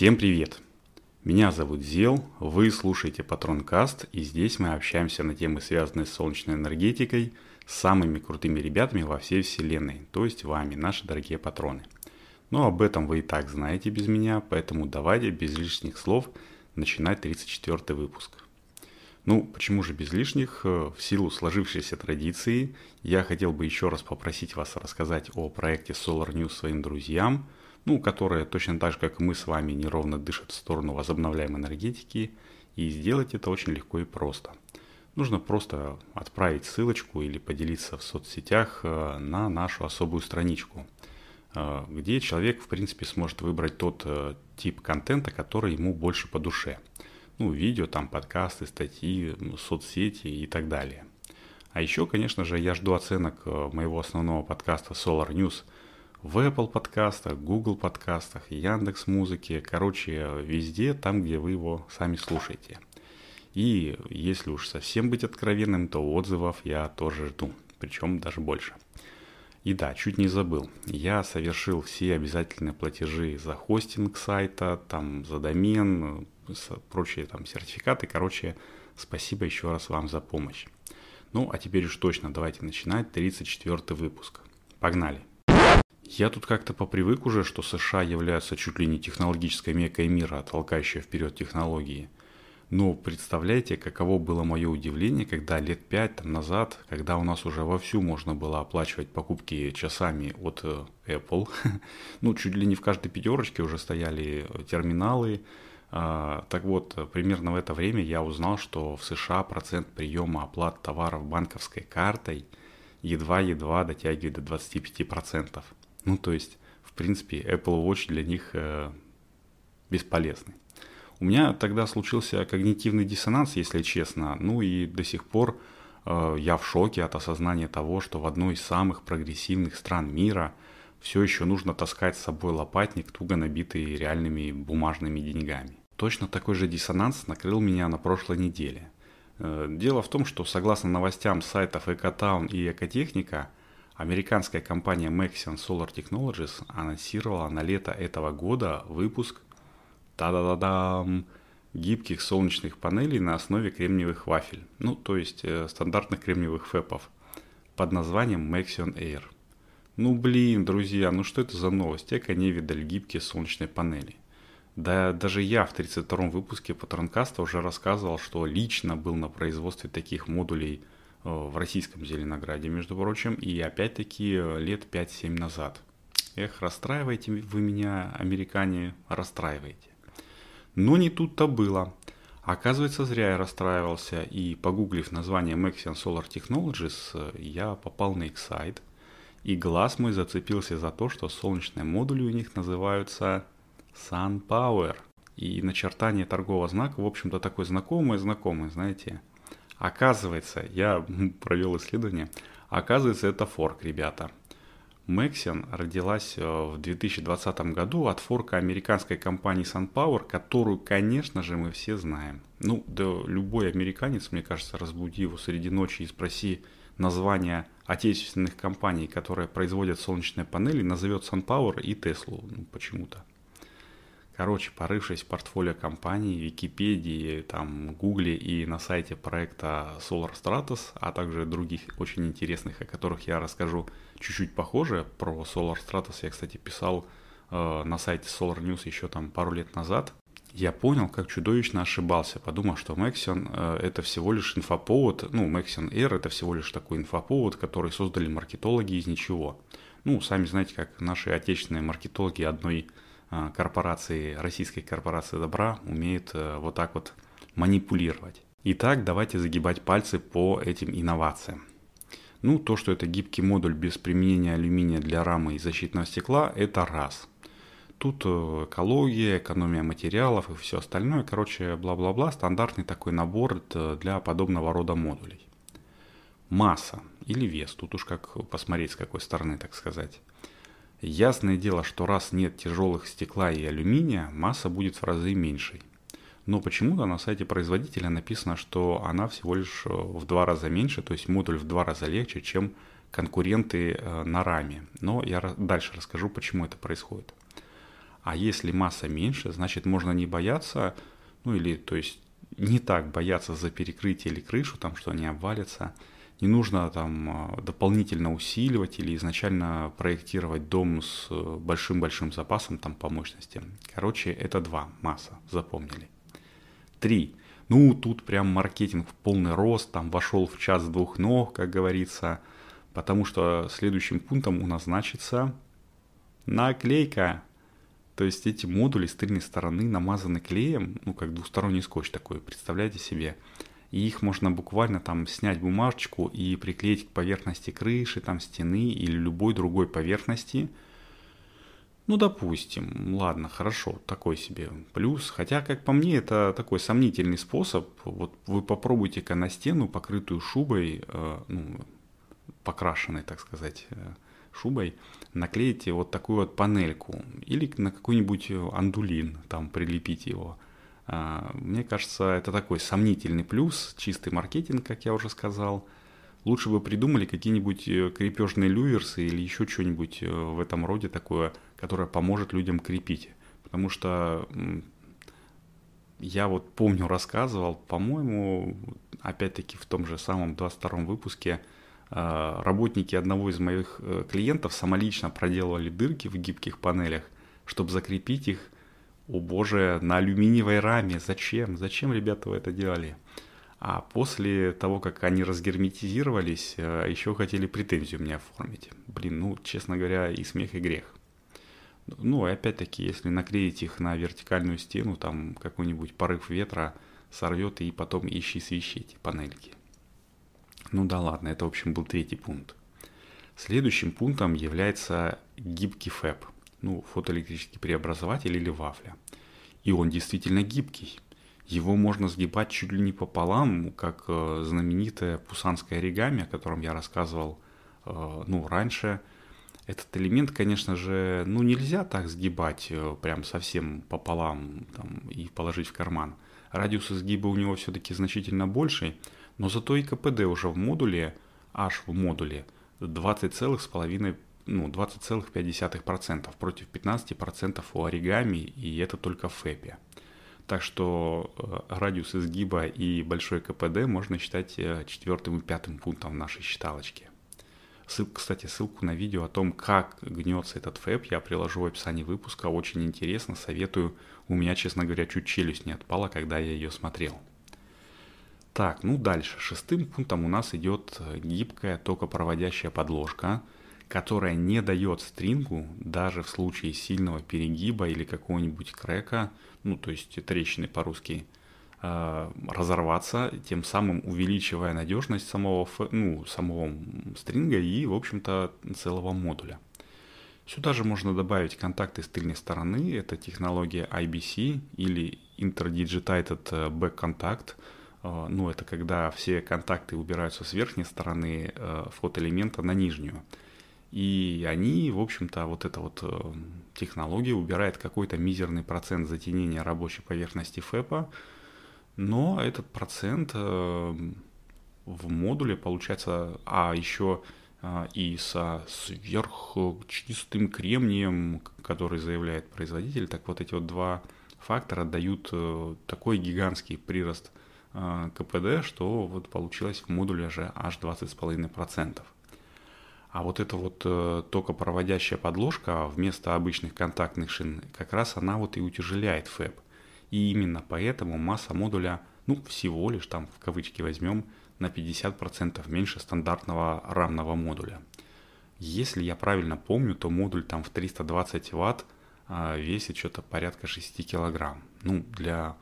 Всем привет! Меня зовут Зел, вы слушаете Патронкаст, и здесь мы общаемся на темы, связанные с солнечной энергетикой, с самыми крутыми ребятами во всей вселенной, то есть вами, наши дорогие патроны. Но об этом вы и так знаете без меня, поэтому давайте без лишних слов начинать 34 выпуск. Ну, почему же без лишних? В силу сложившейся традиции, я хотел бы еще раз попросить вас рассказать о проекте Solar News своим друзьям, ну, которые точно так же, как мы с вами, неровно дышат в сторону возобновляемой энергетики, и сделать это очень легко и просто. Нужно просто отправить ссылочку или поделиться в соцсетях э, на нашу особую страничку, э, где человек, в принципе, сможет выбрать тот э, тип контента, который ему больше по душе – ну, видео, там, подкасты, статьи, соцсети и так далее. А еще, конечно же, я жду оценок моего основного подкаста Solar News в Apple подкастах, Google подкастах, Яндекс Музыке, короче, везде, там, где вы его сами слушаете. И если уж совсем быть откровенным, то отзывов я тоже жду, причем даже больше. И да, чуть не забыл, я совершил все обязательные платежи за хостинг сайта, там за домен, прочие там сертификаты. Короче, спасибо еще раз вам за помощь. Ну, а теперь уж точно давайте начинать 34 выпуск. Погнали! Я тут как-то попривык уже, что США являются чуть ли не технологической мекой мира, толкающей вперед технологии. Но представляете, каково было мое удивление, когда лет пять там назад, когда у нас уже вовсю можно было оплачивать покупки часами от э, Apple, ну чуть ли не в каждой пятерочке уже стояли терминалы, а, так вот, примерно в это время я узнал, что в США процент приема оплат товаров банковской картой едва-едва дотягивает до 25%. Ну, то есть, в принципе, Apple Watch для них э, бесполезный. У меня тогда случился когнитивный диссонанс, если честно. Ну и до сих пор э, я в шоке от осознания того, что в одной из самых прогрессивных стран мира все еще нужно таскать с собой лопатник, туго набитый реальными бумажными деньгами. Точно такой же диссонанс накрыл меня на прошлой неделе. Э, дело в том, что согласно новостям сайтов Экотаун и Экотехника, американская компания Maxion Solar Technologies анонсировала на лето этого года выпуск та-да-да-дам, гибких солнечных панелей на основе кремниевых вафель, ну то есть э, стандартных кремниевых фэпов, под названием Maxion Air. Ну блин, друзья, ну что это за новость? Эко не видали гибкие солнечные панели. Да даже я в 32-м выпуске Патронкаста уже рассказывал, что лично был на производстве таких модулей в российском Зеленограде, между прочим, и опять-таки э, лет 5-7 назад. Эх, расстраиваете вы меня, американе, расстраиваете. Но не тут-то было. Оказывается, зря я расстраивался, и погуглив название Maxion Solar Technologies, э, я попал на их сайт, и глаз мой зацепился за то, что солнечные модули у них называются SunPower. И начертание торгового знака, в общем-то, такой знакомый-знакомый, знаете. Оказывается, я провел исследование, оказывается, это форк, ребята. Мэксион родилась э, в 2020 году от форка американской компании SunPower, которую, конечно же, мы все знаем. Ну, да любой американец, мне кажется, разбуди его среди ночи и спроси название отечественных компаний, которые производят солнечные панели, назовет SunPower и Tesla ну, почему-то. Короче, порывшись в портфолио компаний, Википедии, там, Гугле и на сайте проекта Solar Stratus, а также других очень интересных, о которых я расскажу чуть-чуть похоже. Про Solar Stratus я, кстати, писал э, на сайте Solar News еще там пару лет назад. Я понял, как чудовищно ошибался, подумав, что Maxion э, это всего лишь инфоповод, ну, Maxion Air это всего лишь такой инфоповод, который создали маркетологи из ничего. Ну, сами знаете, как наши отечественные маркетологи одной корпорации, российской корпорации добра умеют э, вот так вот манипулировать. Итак, давайте загибать пальцы по этим инновациям. Ну, то, что это гибкий модуль без применения алюминия для рамы и защитного стекла, это раз. Тут э, экология, экономия материалов и все остальное. Короче, бла-бла-бла, стандартный такой набор для подобного рода модулей. Масса или вес, тут уж как посмотреть с какой стороны, так сказать. Ясное дело, что раз нет тяжелых стекла и алюминия, масса будет в разы меньшей. Но почему-то на сайте производителя написано, что она всего лишь э, в два раза меньше, то есть модуль в два раза легче, чем конкуренты э, на раме. Но я дальше расскажу, почему это происходит. А если масса меньше, значит можно не бояться, ну или то есть не так бояться за перекрытие или крышу, там, что они обвалятся. Не нужно там э, дополнительно усиливать или изначально проектировать дом с э, большим-большим запасом там по мощности. Короче, это два масса, запомнили. Три. Ну, тут прям маркетинг в полный рост, там вошел в час двух ног, как говорится, потому что следующим пунктом у нас значится наклейка. То есть эти модули с тыльной стороны намазаны клеем, ну как двусторонний скотч такой, представляете себе. И их можно буквально там снять бумажечку и приклеить к поверхности крыши, там стены или любой другой поверхности – ну, допустим, ладно, хорошо, такой себе плюс. Хотя, как по мне, это такой сомнительный способ. Вот вы попробуйте-ка на стену, покрытую шубой, э, ну, покрашенной, так сказать, э, шубой, наклеите вот такую вот панельку. Или на какой-нибудь андулин, там, прилепите его. Э, мне кажется, это такой сомнительный плюс, чистый маркетинг, как я уже сказал – лучше бы придумали какие-нибудь э, крепежные люверсы или еще что-нибудь э, в этом роде такое, которое поможет людям крепить. Потому что я вот помню, рассказывал, по-моему, опять-таки в том же самом 22 выпуске, э, работники одного из моих клиентов самолично проделывали дырки в гибких панелях, чтобы закрепить их, о боже, на алюминиевой раме. Зачем? Зачем ребята вы это делали? А после того, как они разгерметизировались, э, еще хотели претензию мне оформить. Блин, ну, честно говоря, и смех, и грех. Ну, и опять-таки, если наклеить их на вертикальную стену, там какой-нибудь порыв ветра сорвет и потом ищи свищи эти панельки. Ну да ладно, это, в общем, был третий пункт. Следующим пунктом является гибкий ФЭП, ну, фотоэлектрический преобразователь или вафля. И он действительно гибкий. Его можно сгибать чуть ли не пополам, как э, знаменитое пусанское оригами, о котором я рассказывал э, ну, раньше. Этот элемент, конечно же, ну нельзя так сгибать э, прям совсем пополам там, и положить в карман. Радиус изгиба у него все-таки значительно больше, но зато и КПД уже в модуле, аж в модуле, 20,5 ну, 20,5% против 15% у оригами, и это только в ФЭПе. Так что э, радиус изгиба и большой КПД можно считать э, четвертым и пятым пунктом нашей считалочки. Ссылка, кстати, ссылку на видео о том, как гнется этот фэп, я приложу в описании выпуска. Очень интересно, советую. У меня, честно говоря, чуть челюсть не отпала, когда я ее смотрел. Так, ну дальше. Шестым пунктом у нас идет э, гибкая токопроводящая подложка – которая не дает стрингу даже в случае сильного перегиба или какого-нибудь крека, ну то есть трещины по-русски, э, разорваться, тем самым увеличивая надежность самого, ну, самого стринга и, в общем-то, целого модуля. Сюда же можно добавить контакты с тыльной стороны, это технология IBC или Interdigitated Back Contact. Э, ну, это когда все контакты убираются с верхней стороны фотоэлемента на нижнюю. И они, в общем-то, вот эта вот э, технология убирает какой-то мизерный процент затенения рабочей поверхности ФЭПа, но этот процент э, в модуле получается, а еще э, и со сверхчистым кремнием, который заявляет производитель, так вот эти вот два фактора дают такой гигантский прирост КПД, что вот получилось в модуле же аж 20,5%. А вот эта вот э, токопроводящая подложка вместо обычных контактных шин, как раз она вот и утяжеляет ФЭП. И именно поэтому масса модуля, ну, всего лишь там в кавычки возьмем, на 50% меньше стандартного рамного модуля. Если я правильно помню, то модуль там в 320 ватт а, весит что-то порядка 6 килограмм. Ну, для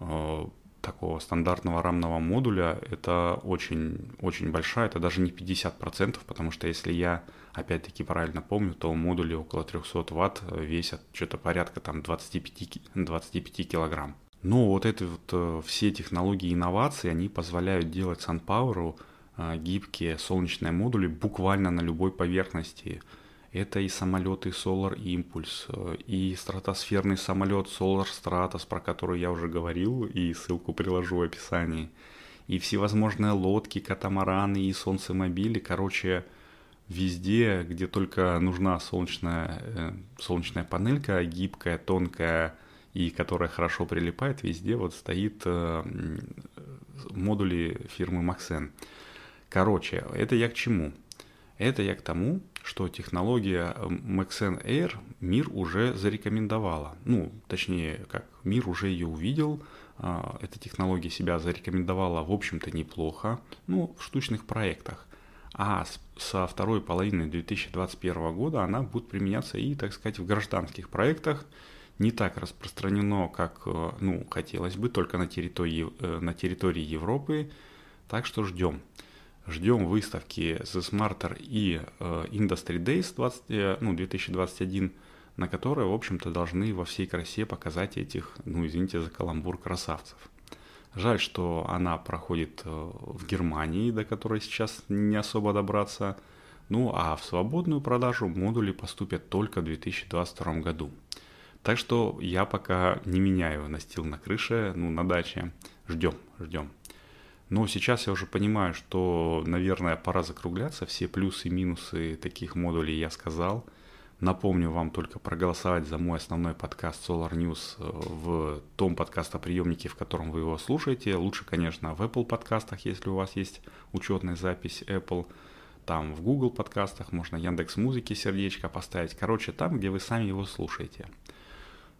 э, такого стандартного рамного модуля это очень, очень большая, это даже не 50%, потому что если я опять-таки правильно помню, то модули около 300 ватт весят что-то порядка там 25, 25 килограмм. Но вот эти вот э, все технологии и инновации, они позволяют делать SunPower э, гибкие солнечные модули буквально на любой поверхности – это и самолеты Solar Impulse, и стратосферный самолет Solar Stratos, про который я уже говорил, и ссылку приложу в описании. И всевозможные лодки, катамараны и солнцемобили. Короче, везде, где только нужна солнечная, э, солнечная панелька, гибкая, тонкая и которая хорошо прилипает, везде вот стоит э, модули фирмы Maxen. Короче, это я к чему? Это я к тому, что технология Maxen Air мир уже зарекомендовала. Ну, точнее, как мир уже ее увидел, а, эта технология себя зарекомендовала, в общем-то, неплохо, ну, в штучных проектах. А со второй половины 2021 года она будет применяться и, так сказать, в гражданских проектах. Не так распространено, как э, ну, хотелось бы, только на территории, э, на территории Европы. Так что ждем. Ждем выставки The Smarter и э, Industry Days 20, ну, 2021 на которой, в общем-то, должны во всей красе показать этих, ну, извините за каламбур, красавцев. Жаль, что она проходит э, в Германии, до которой сейчас не особо добраться. Ну, а в свободную продажу модули поступят только в 2022 году. Так что я пока не меняю настил на крыше, ну, на даче. Ждем, ждем. Но сейчас я уже понимаю, что, наверное, пора закругляться. Все плюсы и минусы таких модулей я сказал – Напомню вам только проголосовать за мой основной подкаст Solar News э, в том подкастоприемнике, в котором вы его слушаете. Лучше, конечно, в Apple подкастах, если у вас есть учетная запись Apple. Там в Google подкастах можно Яндекс Музыки сердечко поставить. Короче, там, где вы сами его слушаете.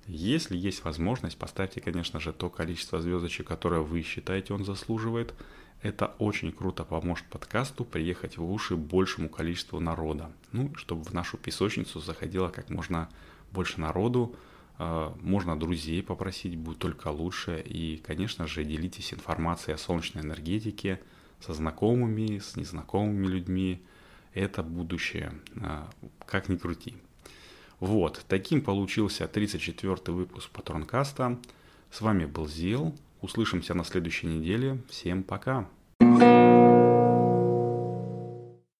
Если есть возможность, поставьте, конечно же, то количество звездочек, которое вы считаете он заслуживает. Это очень круто поможет подкасту приехать в уши большему количеству народа. Ну, чтобы в нашу песочницу заходило как можно больше народу. А, можно друзей попросить, будет только лучше. И, конечно же, делитесь информацией о солнечной энергетике со знакомыми, с незнакомыми людьми. Это будущее, а, как ни крути. Вот, таким получился 34 выпуск Патронкаста. С вами был Зил. Услышимся на следующей неделе. Всем пока. thank you